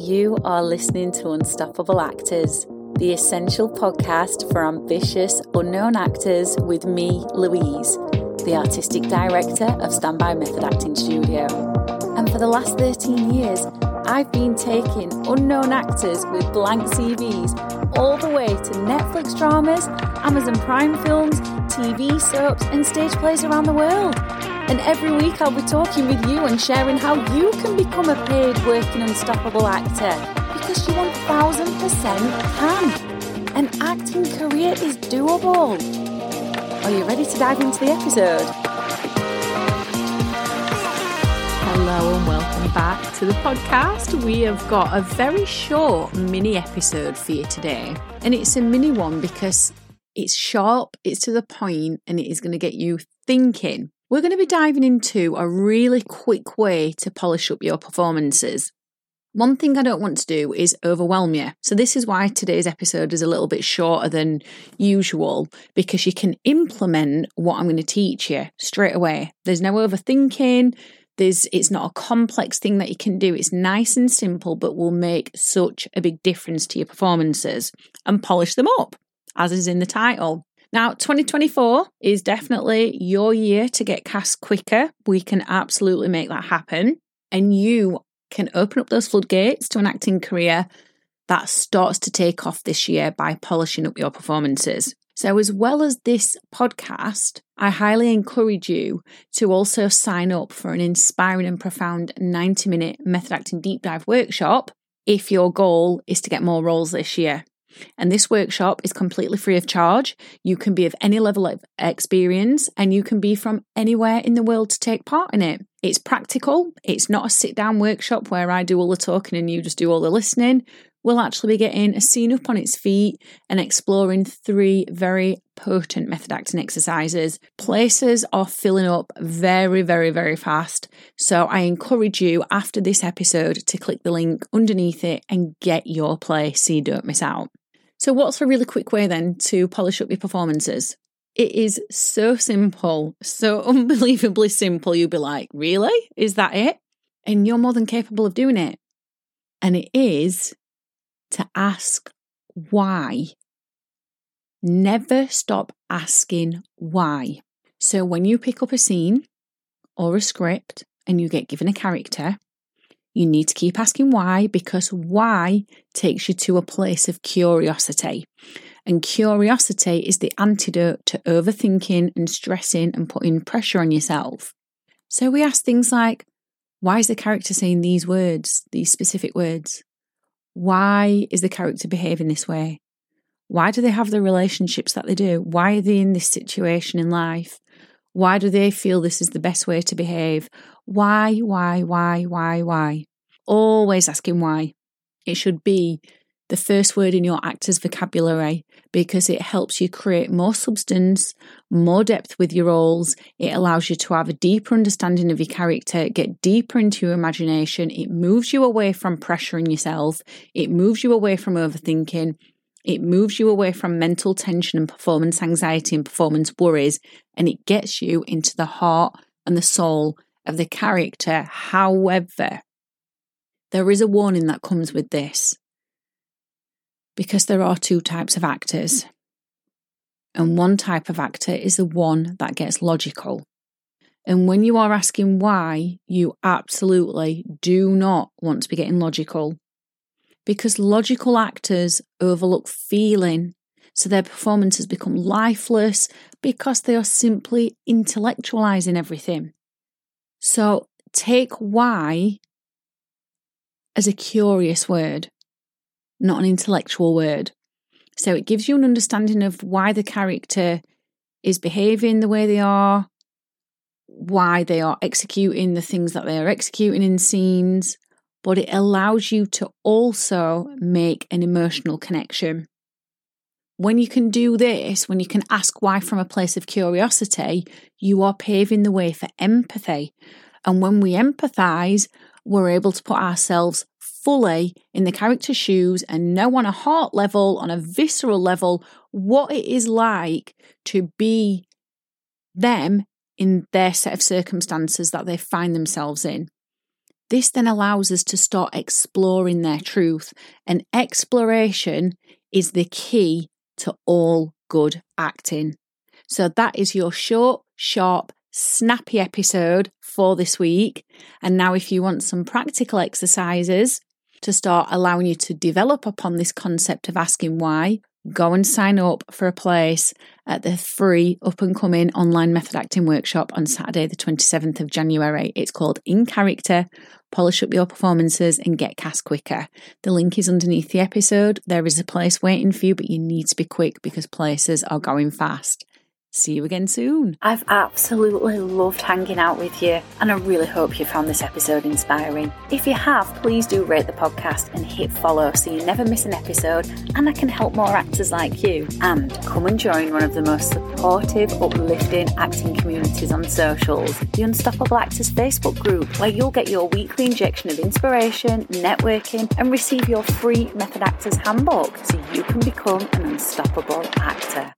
You are listening to Unstoppable Actors, the essential podcast for ambitious, unknown actors with me, Louise, the artistic director of Standby Method Acting Studio. And for the last 13 years, I've been taking unknown actors with blank CVs all the way to Netflix dramas, Amazon Prime films, TV soaps, and stage plays around the world. And every week I'll be talking with you and sharing how you can become a paid working unstoppable actor because you 1000% can. An acting career is doable. Are you ready to dive into the episode? Hello and welcome back to the podcast. We have got a very short mini episode for you today. And it's a mini one because it's sharp, it's to the point, and it is going to get you thinking we're going to be diving into a really quick way to polish up your performances. One thing I don't want to do is overwhelm you. So, this is why today's episode is a little bit shorter than usual because you can implement what I'm going to teach you straight away. There's no overthinking. There's, it's not a complex thing that you can do. It's nice and simple, but will make such a big difference to your performances and polish them up, as is in the title. Now, 2024 is definitely your year to get cast quicker. We can absolutely make that happen. And you can open up those floodgates to an acting career that starts to take off this year by polishing up your performances. So, as well as this podcast, I highly encourage you to also sign up for an inspiring and profound 90 minute method acting deep dive workshop if your goal is to get more roles this year. And this workshop is completely free of charge. You can be of any level of experience and you can be from anywhere in the world to take part in it. It's practical, it's not a sit down workshop where I do all the talking and you just do all the listening. We'll actually be getting a scene up on its feet and exploring three very potent method acting exercises. Places are filling up very, very, very fast. So I encourage you after this episode to click the link underneath it and get your place so you don't miss out. So, what's a really quick way then to polish up your performances? It is so simple, so unbelievably simple. You'll be like, really? Is that it? And you're more than capable of doing it. And it is to ask why. Never stop asking why. So, when you pick up a scene or a script and you get given a character, you need to keep asking why because why takes you to a place of curiosity. And curiosity is the antidote to overthinking and stressing and putting pressure on yourself. So we ask things like, why is the character saying these words, these specific words? Why is the character behaving this way? Why do they have the relationships that they do? Why are they in this situation in life? Why do they feel this is the best way to behave? Why, why, why, why, why? Always asking why. It should be the first word in your actor's vocabulary because it helps you create more substance, more depth with your roles. It allows you to have a deeper understanding of your character, get deeper into your imagination. It moves you away from pressuring yourself, it moves you away from overthinking. It moves you away from mental tension and performance anxiety and performance worries, and it gets you into the heart and the soul of the character. However, there is a warning that comes with this because there are two types of actors. And one type of actor is the one that gets logical. And when you are asking why, you absolutely do not want to be getting logical. Because logical actors overlook feeling, so their performances become lifeless because they are simply intellectualizing everything. So take why as a curious word, not an intellectual word. So it gives you an understanding of why the character is behaving the way they are, why they are executing the things that they are executing in scenes, but it allows you to also make an emotional connection. When you can do this, when you can ask why from a place of curiosity, you are paving the way for empathy. And when we empathize, we're able to put ourselves fully in the character's shoes and know on a heart level, on a visceral level, what it is like to be them in their set of circumstances that they find themselves in. This then allows us to start exploring their truth, and exploration is the key to all good acting. So, that is your short, sharp, snappy episode for this week. And now, if you want some practical exercises to start allowing you to develop upon this concept of asking why, go and sign up for a place at the free up and coming online method acting workshop on Saturday, the 27th of January. It's called In Character Polish Up Your Performances and Get Cast Quicker. The link is underneath the episode. There is a place waiting for you, but you need to be quick because places are going fast. See you again soon. I've absolutely loved hanging out with you, and I really hope you found this episode inspiring. If you have, please do rate the podcast and hit follow so you never miss an episode, and I can help more actors like you. And come and join one of the most supportive, uplifting acting communities on socials, the Unstoppable Actors Facebook group, where you'll get your weekly injection of inspiration, networking, and receive your free Method Actors handbook so you can become an unstoppable actor.